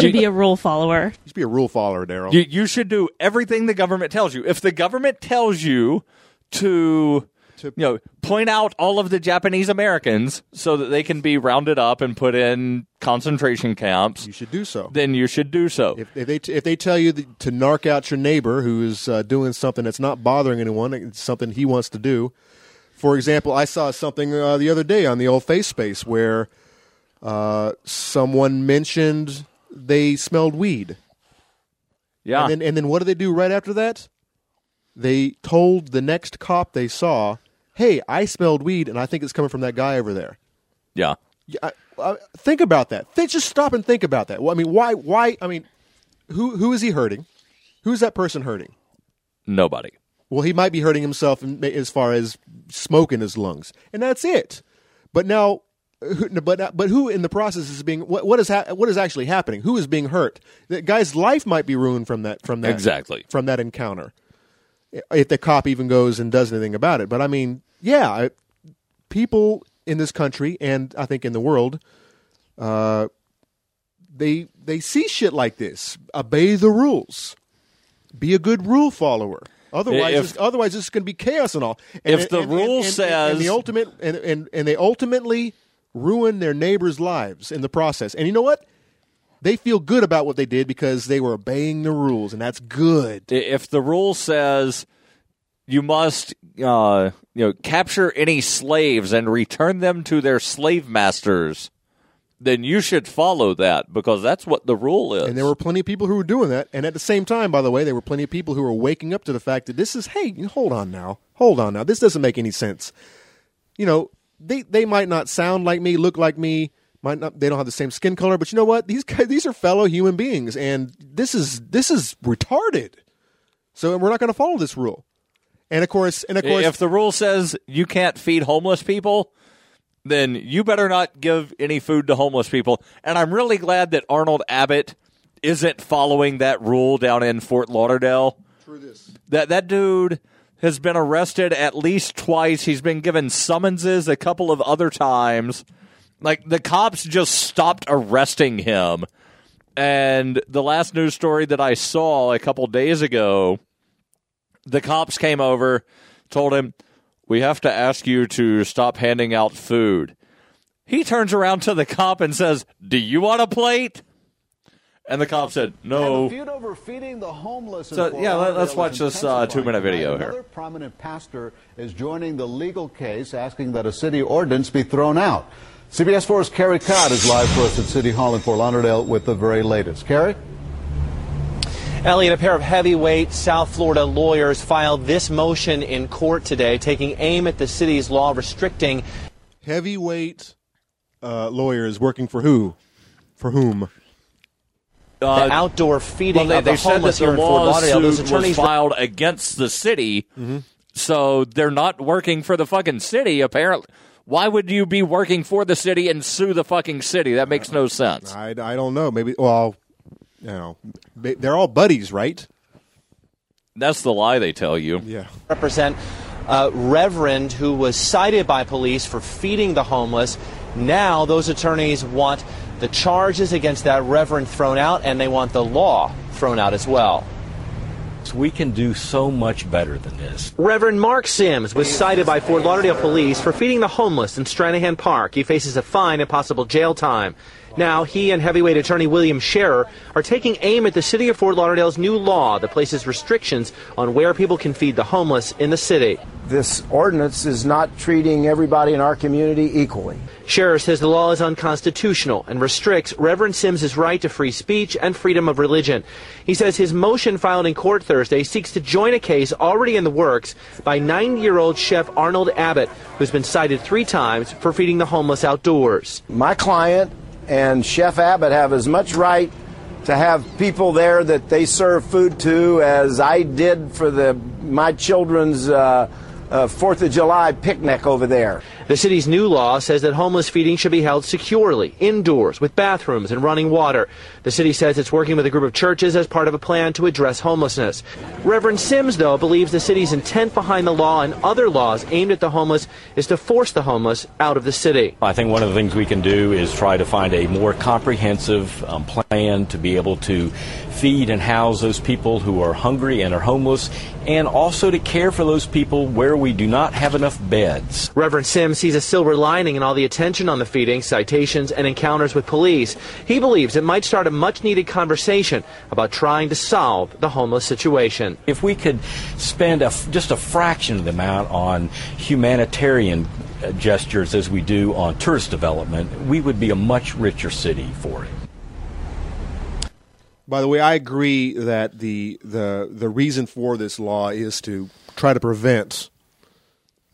Should be a rule follower. You should be a rule follower, Darryl. You, you should do everything the government tells you. If the government tells you to, you know, point out all of the Japanese Americans so that they can be rounded up and put in concentration camps, you should do so. Then you should do so. If, if they if they tell you that, to narc out your neighbor who is uh, doing something that's not bothering anyone, it's something he wants to do. For example, I saw something uh, the other day on the old Face Space where uh, someone mentioned they smelled weed. Yeah. And then, and then what did they do right after that? They told the next cop they saw, "Hey, I smelled weed, and I think it's coming from that guy over there." Yeah. Yeah, I, I, think about that. Think, just stop and think about that. Well, I mean, why? Why? I mean, who who is he hurting? Who's that person hurting? Nobody. Well, he might be hurting himself in, as far as smoke in his lungs, and that's it. But now, but but who in the process is being what what is ha- what is actually happening? Who is being hurt? The guy's life might be ruined from that from that Exactly. from that encounter. If the cop even goes and does anything about it, but I mean, yeah, I, people in this country and I think in the world, uh, they they see shit like this. Obey the rules. be a good rule follower. Otherwise, If- it's, otherwise it's going to be chaos and all. If the rule and, says- and the ultimate, and, and and they ultimately ruin their neighbors' lives in the process. And you know what? They feel good about what they did because they were obeying the rules, and that's good. If the rule says you must, uh, you know, capture any slaves and return them to their slave masters, then you should follow that because that's what the rule is. And there were plenty of people who were doing that. And at the same time, by the way, there were plenty of people who were waking up to the fact that this is, hey, hold on now. Hold on now. This doesn't make any sense. You know, they, they might not sound like me, look like me, might not they don't have the same skin color, but you know what? These guys these are fellow human beings and this is this is retarded. So we're not going to follow this rule. And of course, and of course if the rule says you can't feed homeless people, then you better not give any food to homeless people. And I'm really glad that Arnold Abbott isn't following that rule down in Fort Lauderdale. True this. That that dude has been arrested at least twice. He's been given summonses a couple of other times. Like the cops just stopped arresting him. And the last news story that I saw a couple days ago, the cops came over, told him, "We have to ask you to stop handing out food." He turns around to the cop and says, "Do you want a plate?" And the cop said, "No." feud over feeding the homeless. So, yeah, let- let's watch this, uh, two-minute video tonight. here. Another prominent pastor is joining the legal case, asking that a city ordinance be thrown out. CBS 4's Carrie Codd is live for us at City Hall in Fort Lauderdale with the very latest. Carrie. Elliot, a pair of heavyweight South Florida lawyers filed this motion in court today, taking aim at the city's law restricting heavyweight uh, lawyers working for who? For whom? Uh, the outdoor feeding Well, they, of the they said that homeless the here in Fort Lauderdale. Those lawsuit was attorneys filed against the city, mm-hmm. so they're not working for the fucking city. Apparently, why would you be working for the city and sue the fucking city? That makes no sense. I, I don't know. Maybe well, you know, they, they're all buddies, right? That's the lie they tell you. Yeah. represent a reverend who was cited by police for feeding the homeless. Now those attorneys want the charges against that reverend thrown out, and they want the law thrown out as well. We can do so much better than this. Reverend Mark Sims was cited by Fort Lauderdale police for feeding the homeless in Stranahan Park. He faces a fine and possible jail time. Now, he and heavyweight attorney William Scherer are taking aim at the city of Fort Lauderdale's new law that places restrictions on where people can feed the homeless in the city. This ordinance is not treating everybody in our community equally. Scherer says the law is unconstitutional and restricts Reverend Sims' right to free speech and freedom of religion. He says his motion filed in court Thursday seeks to join a case already in the works by 90-year-old chef Arnold Abbott, who's been cited three times for feeding the homeless outdoors. My client and Chef Abbott have as much right to have people there that they serve food to as I did for the my children's uh, uh, Fourth of July picnic over there. The city's new law says that homeless feeding should be held securely, indoors, with bathrooms and running water. The city says it's working with a group of churches as part of a plan to address homelessness. Reverend Sims, though, believes the city's intent behind the law and other laws aimed at the homeless is to force the homeless out of the city. I think one of the things we can do is try to find a more comprehensive um, plan to be able to feed and house those people who are hungry and are homeless, and also to care for those people where we do not have enough beds. Reverend Sims sees a silver lining in all the attention on the feeding, citations, and encounters with police. He believes it might start a much needed conversation about trying to solve the homeless situation. If we could spend a, just a fraction of the amount on humanitarian uh, gestures as we do on tourist development, we would be a much richer city for it. By the way, I agree that the the the reason for this law is to try to prevent.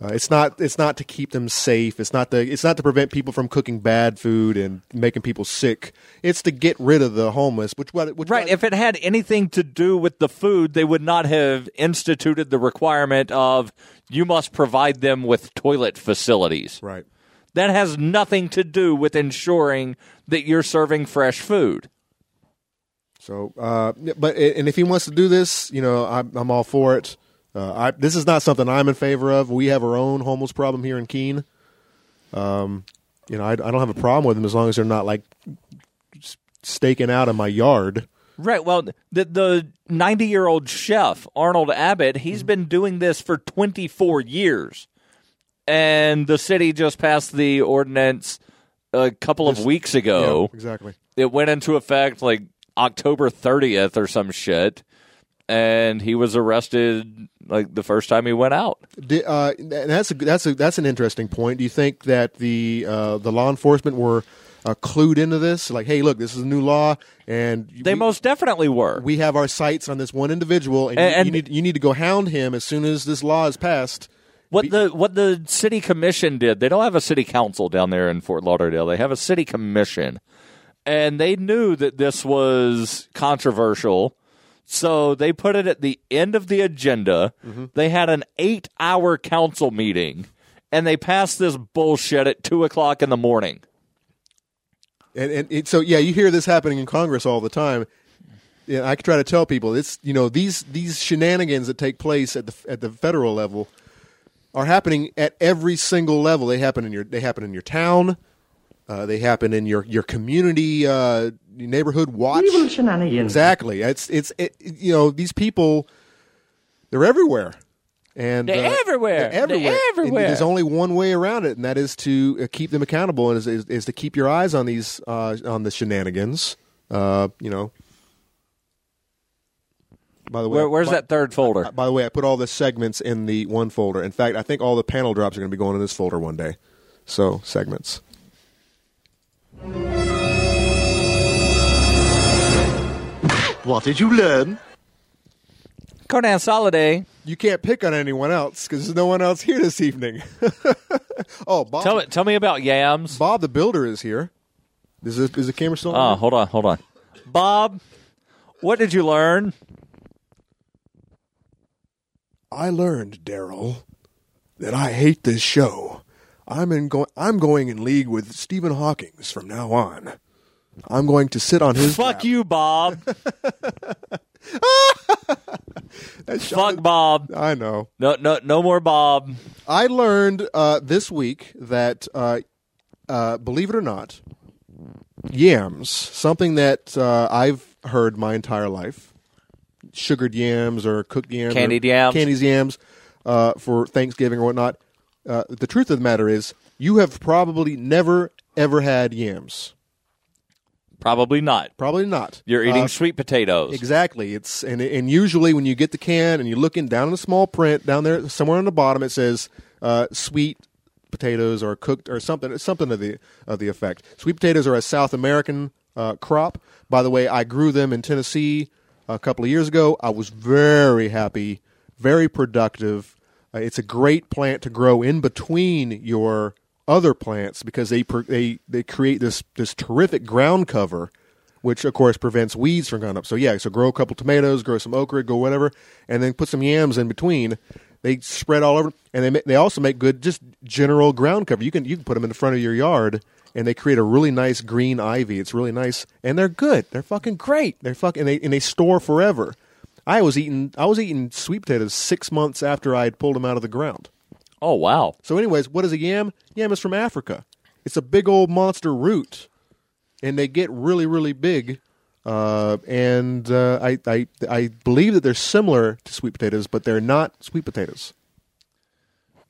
Uh, it's not. It's not to keep them safe. It's not to. It's not to prevent people from cooking bad food and making people sick. It's to get rid of the homeless. Which what? Which Right. If it had anything to do with the food, they would not have instituted the requirement of you must provide them with toilet facilities. Right. That has nothing to do with ensuring that you're serving fresh food. So, uh, but and if he wants to do this, you know, I'm, I'm all for it. Uh, I, this is not something I'm in favor of. We have our own homeless problem here in Keene. Um, you know, I, I don't have a problem with them as long as they're not like staking out in my yard. Right. Well, the the ninety year old chef Arnold Abbott, he's been doing this for twenty four years, and the city just passed the ordinance a couple of This- weeks ago. Yeah, exactly. It went into effect like October thirtieth or some shit, and he was arrested like the first time he went out. Di- uh, that's a, that's a, that's an interesting point. Do you think that the uh, the law enforcement were uh, clued into this? Like, hey, look, this is a new law, and They most definitely were. we have our sights on this one individual, and, you- And- you, need you need to go hound him as soon as this law is passed. What the what the city commission did? They don't have a city council down there in Fort Lauderdale. They have a city commission, and they knew that this was controversial, so they put it at the end of the agenda. Mm-hmm. They had an eight-hour council meeting, and they passed this bullshit at two o'clock in the morning. And, and it, so, yeah, you hear this happening in Congress all the time. Yeah, I try to tell people it's you know these these shenanigans that take place at the at the federal level are happening at every single level. They happen in your they happen in your town. Uh, they happen in your your community uh, neighborhood watch. Exactly. It's it's it, you know these people they're everywhere. And They're uh, everywhere. They're everywhere. They're And there's only one way around it, and that is to uh, keep them accountable, and is, is, is to keep your eyes on these uh, on the shenanigans. Uh, you know. By the way, Where, where's by- that third folder? by the way, I put all the segments in the one folder. In fact, I think all the panel drops are going to be going in this folder one day. So segments. What did you learn? Conan Soliday. You can't pick on anyone else because there's no one else here this evening. oh, Bob. Tell me, tell me about yams. Bob the Builder is here. Is, this, is the camera still Oh, on? Ah, hold on, hold on. Bob, what did you learn? I learned, Darryl, that I hate this show. I'm in go- I'm going in league with Stephen Hawking's from now on. I'm going to sit on his Fuck you, Bob. Fuck Bob. I know. No, no, no more Bob. I learned uh, this week that, uh, uh, believe it or not, yams, something that uh, I've heard my entire life, sugared yams or cooked yams, Candied yams. candied yams uh, for Thanksgiving or whatnot. Uh, the truth of the matter is, you have probably never ever had yams. Probably not. Probably not. You're eating Uh, sweet potatoes. Exactly. It's and and usually when you get the can and you're looking down in the small print down there somewhere on the bottom it says uh, sweet potatoes or cooked or something something of the of the effect. Sweet potatoes are a South American uh, crop. By the way, I grew them in Tennessee a couple of years ago. I was very happy, very productive. Uh, it's a great plant to grow in between your other plants because they they they create this this terrific ground cover which of course prevents weeds from going up. So yeah, so grow a couple tomatoes, grow some okra, go whatever, and then put some yams in between. They spread all over, and they they also make good just general ground cover. You can you can put them in the front of your yard, and they create a really nice green ivy. It's really nice, and they're good. They're fucking great. They're fucking and they and they store forever. I was eating I was eating sweet potatoes six months after I had pulled them out of the ground. Oh wow! So, anyways, what is a yam? Yam is from Africa. It's a big old monster root, and they get really, really big. Uh, and uh, I, I, I believe that they're similar to sweet potatoes, but they're not sweet potatoes.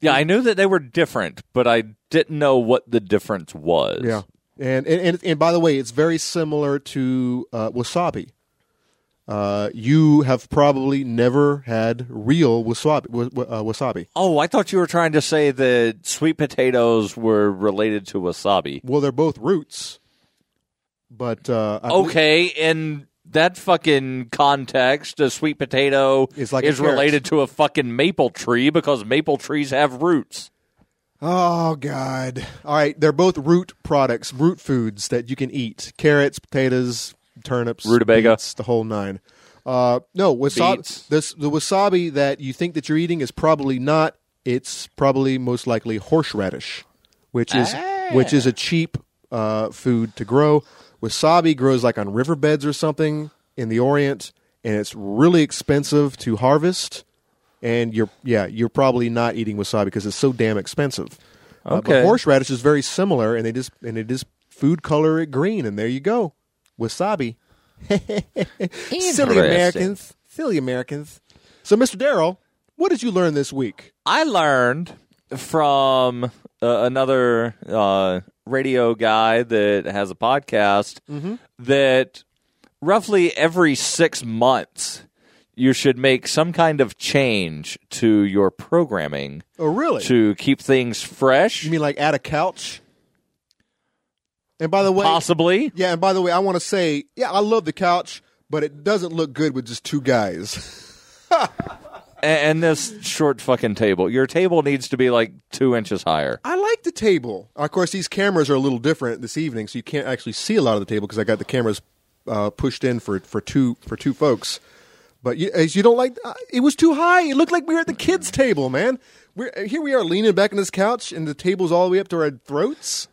Yeah, I knew that they were different, but I didn't know what the difference was. Yeah, and and and, and by the way, it's very similar to uh, wasabi. Uh, you have probably never had real wasabi. wa- wa- Uh, wasabi. Oh, I thought you were trying to say that sweet potatoes were related to wasabi. Well, they're both roots, but uh, Okay, in that fucking context, a sweet potato It's like is related to a fucking maple tree because maple trees have roots. Oh God! All right, they're both root products, root foods that you can eat: carrots, potatoes, turnips, Rutabaga. beets, the whole nine. Uh, no, wasabi. This the wasabi that you think that you're eating is probably not. It's probably most likely horseradish, which is which is a cheap uh, food to grow. Wasabi grows like on riverbeds or something in the Orient, and it's really expensive to harvest and you're yeah you're probably not eating wasabi because it's so damn expensive. Uh, but Okay. horseradish is very similar, and they just and it is food color it green, and there you go, wasabi. Silly Americans. Silly Americans. So, Mr. Darryl, what did you learn this week? I learned from uh, another uh, radio guy that has a podcast Mhm. that roughly every six months you should make some kind of change to your programming. Oh, really? To keep things fresh. You mean like add a couch? And by the way, Possibly. Yeah, and by the way, I want to say, yeah, I love the couch, but it doesn't look good with just two guys. And, this short fucking table. Your table needs to be like two inches higher. I like the table. Of course, these cameras are a little different this evening, so you can't actually see a lot of the table because I got the cameras uh, pushed in for, for two for two folks. But you, as you don't like, uh, it was too high. It looked like we were at the kids' table, man. We're here. We are leaning back on this couch, and the table's all the way up to our throats.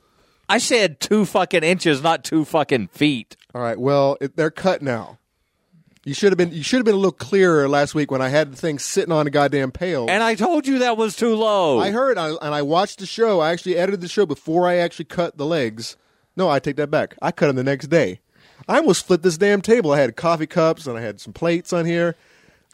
I said two fucking inches, not two fucking feet. All right. Well, it, they're cut now. You should have been. You should have been a little clearer last week when I had the thing sitting on a goddamn pail. And I told you that was too low. I heard, I, and I watched the show. I actually edited the show before I actually cut the legs. No, I take that back. I cut them the next day. I almost flipped this damn table. I had coffee cups and I had some plates on here.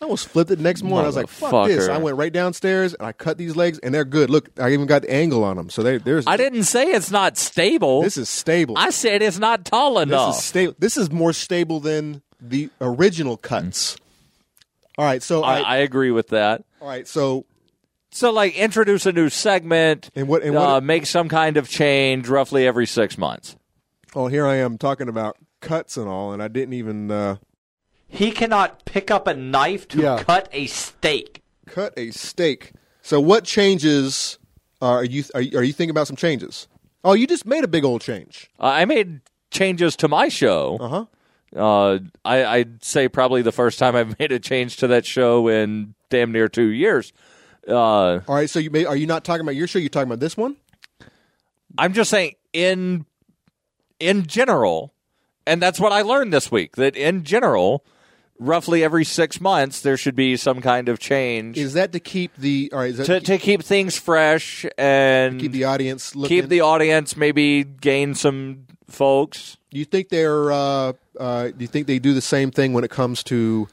I almost flipped it the next morning. I was like, "Fuck this!" I went right downstairs and I cut these legs, and they're good. Look, I even got the angle on them, so they, there's. I didn't say it's not stable. This is stable. I said it's not tall This enough. is stable. This is more stable than the original cuts. All right, so I, I, I agree with that. all right, so So, like, introduce a new segment and what and what uh, make some kind of change roughly every six months. Oh, here I am talking about cuts and all, and I didn't even uh, He cannot pick up a knife to Yeah. cut a steak. cut a steak. So, what changes are you are you, are you thinking about? Some changes? Oh, you just made a big old change. Uh, I made changes to my show. Uh-huh. Uh, I, I'd say probably the first time I've made a change to that show in damn near two years. Uh, All right, so you may, are you not talking about your show? You're talking about this one? I'm just saying in in general, and that's what I learned this week. That in general, roughly every six months there should be some kind of change Is that to keep the all right? Is that to, to keep things fresh and keep the audience looking? keep the audience maybe gain some folks. Do you think they're? Uh, uh, do you think they do the same thing when it comes to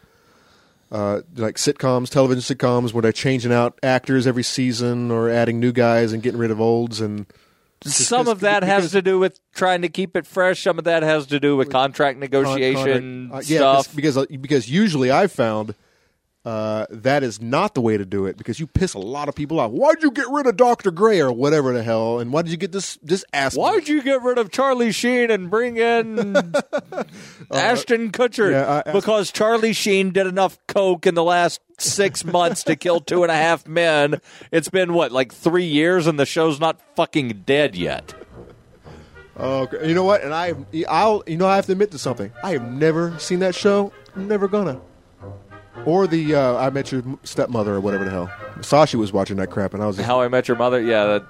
uh, like sitcoms, television sitcoms, where they're changing out actors every season or adding new guys and getting rid of olds? And Some of that has to do with trying to keep it fresh. Some of that has to do with contract negotiation Con- con- uh, yeah, stuff. because because, because usually I've found uh, that is not the way to do it because you piss a lot of people off. Why'd you get rid of Doctor Gray or whatever the hell? And why did you get this this ass? Why'd you get rid of Charlie Sheen and bring in Ashton Kutcher? Uh, yeah, I- because Charlie Sheen did enough coke in the last six months to kill two and a half men. It's been what, like three years, and the show's not fucking dead yet. Okay. You know what? And I, I'll, you know, I have to admit to something. I have never seen that show. I'm never gonna. Or the uh, I Met Your Stepmother or whatever the hell. Sasha was watching that crap, and I was like, How I Met Your Mother. Yeah, that,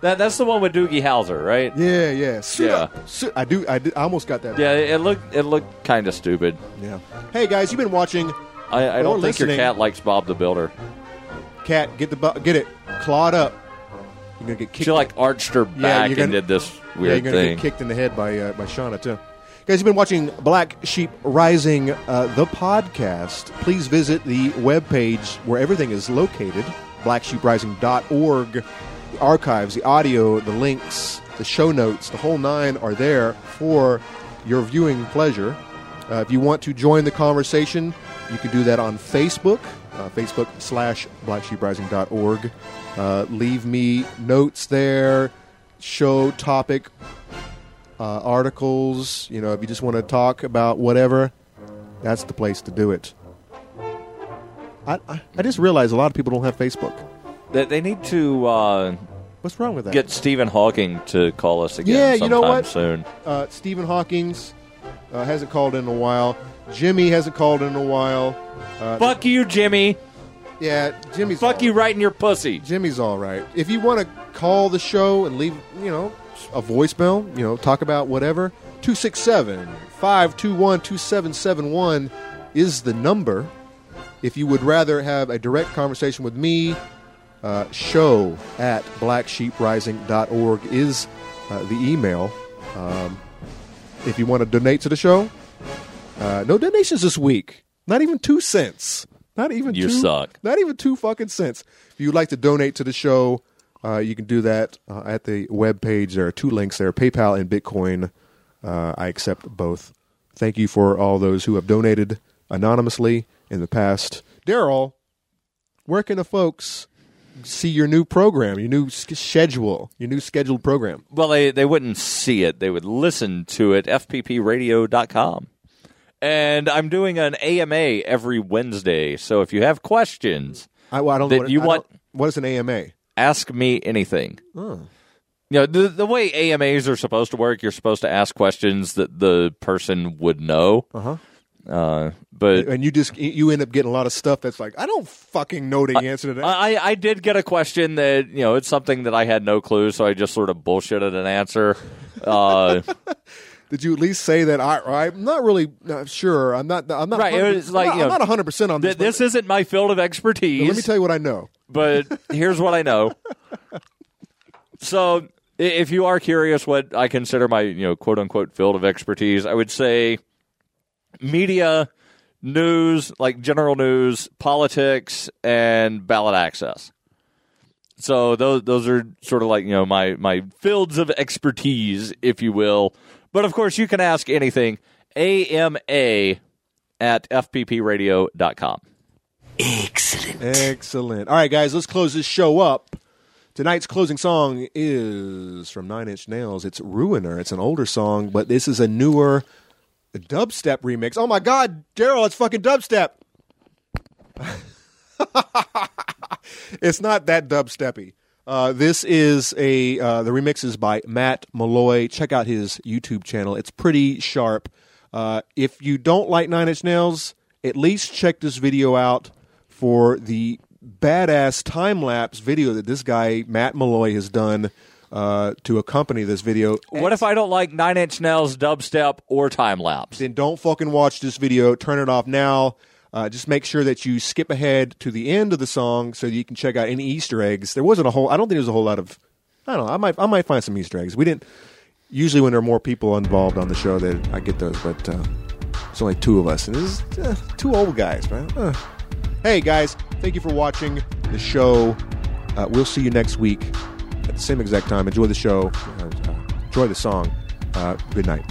that that's the one with Doogie Howser, right? yeah, yeah, Suit Yeah. up. Suit- I do. I, I almost got that. Yeah, it looked it looked kind of stupid. Yeah. Hey guys, you've been watching. I, I don't think your listening. cat likes Bob the Builder. Cat, get the bu- get it clawed up. You're gonna get kicked. She like arched her back you're gonna- and did this yeah, weird you're gonna thing. get kicked in the head by uh, by Shauna too. Guys, you've been watching Black Sheep Rising, uh, the podcast. Please visit the webpage where everything is located, blacksheeprising.org. The archives, the audio, the links, the show notes, the whole nine are there for your viewing pleasure. Uh, if you want to join the conversation, you can do that on Facebook, uh, Facebook slash blacksheeprising.org. Uh, leave me notes there, show topic, uh, articles. You know, if you just want to talk about whatever, that's the place to do it. I, I, I just realized a lot of people don't have Facebook. They, they need to uh, What's wrong with that? get Stephen Hawking to call us again yeah, sometime you know what? soon. Uh, Stephen Hawking's uh, hasn't called in a while. Jimmy hasn't called in a while. Uh, Fuck you, Jimmy. Yeah, Jimmy's. Fuck you right in your pussy. Jimmy's all right. If you want to call the show and leave, you know, a voicemail, you know, talk about whatever, 267 521 2771 is the number. If you would rather have a direct conversation with me, uh, show at blacksheeprising.org is uh, the email. Um, if you want to donate to the show, uh, no donations this week. Not even two cents. Not even You two, suck. Not even two fucking cents. If you'd like to donate to the show, uh, you can do that uh, at the web page. There are two links there: PayPal and Bitcoin. Uh, I accept both. Thank you for all those who have donated anonymously in the past. Darryl, where can the folks see your new program, your new schedule, your new scheduled program? Well, they, they wouldn't see it. They would listen to it, fppradio.com. And I'm doing an AMA every Wednesday. So if you have questions I, well, I don't that know. What, you I want, what is an AMA? Ask me anything. Oh. You know, the, the way AMAs are supposed to work, you're supposed to ask questions that the person would know. Uh-huh. Uh, but and you just you end up getting a lot of stuff that's like I don't fucking know the answer to that. I, I did get a question that you know it's something that I had no clue, so I just sort of bullshitted an answer. Uh, Did you at least say that? I, I'm not really uh, sure. I'm not. I'm not. Right, it 100 was like, I'm you know, not 100 percent on this. th- this isn't my field of expertise. Let me tell you what I know. but here's what I know. So, if you are curious what I consider my, you know, quote unquote field of expertise, I would say media, news, like general news, politics, and ballot access. So those those are sort of like you know my my fields of expertise, if you will. But of course, you can ask anything. AMA at fppradio.com. Excellent. Excellent. All right, guys, let's close this show up. Tonight's closing song is from Nine Inch Nails. It's Ruiner. It's an older song, but this is a newer dubstep remix. Oh my God, Darryl, it's fucking dubstep. it's not that dubsteppy. Uh, this is a uh, the remix is by Matt Malloy. Check out his YouTube channel. It's pretty sharp. Uh, if you don't like Nine Inch Nails, at least check this video out for the badass time lapse video that this guy Matt Malloy has done uh, to accompany this video. What if I don't like Nine Inch Nails, dubstep, or time lapse? Then don't fucking watch this video. Turn it off now. Uh, just make sure that you skip ahead to the end of the song so you can check out any Easter eggs. There wasn't a whole. I don't think there's a whole lot of. I don't know. I might. I might find some Easter eggs. We didn't. Usually, when there are more people involved on the show, that I get those. But uh, it's only two of us, and this is uh, two old guys, man. Uh. Hey guys, thank you for watching the show. Uh, we'll see you next week at the same exact time. Enjoy the show. Uh, enjoy the song. Good night.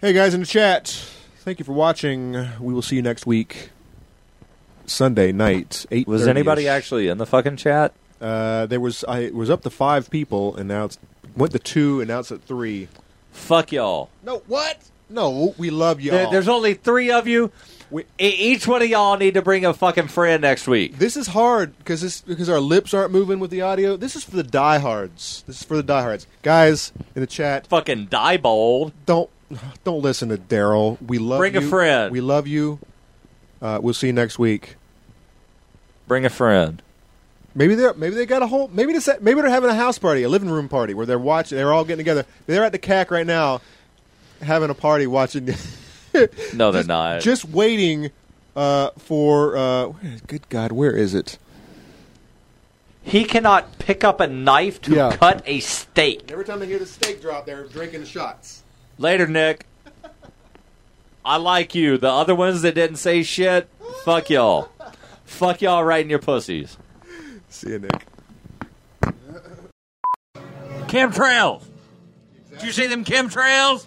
Hey guys in the chat, thank you for watching. We will see you next week, Sunday night. Eight. Was anybody actually in the fucking chat? Uh, there was. I it was up to five people, and now it's went to two, and now it's at three. Fuck y'all. No, what? No, we love y'all. There- there's only three of you. E- each one of y'all need to bring a fucking friend next week. This is hard because this because our lips aren't moving with the audio. This is for the diehards. This is for the diehards, guys in the chat. Fucking die bold. Don't don't listen to Darryl. We love Bring a friend. We love you. Uh, we'll see you next week. Bring a friend. Maybe they're maybe they got a whole maybe this maybe they're having a house party, a living room party where they're watching. They're all getting together. They're at the CAC right now, having a party watching. No, they're not. just waiting uh, for. Uh, good God, where is it? He cannot pick up a knife to Yeah. cut a steak. Every time they hear the steak drop, they're drinking shots. Later, Nick. I like you. The other ones that didn't say shit, fuck y'all. Fuck y'all right in your pussies. See you, Nick. Chemtrails. Did you see them chemtrails?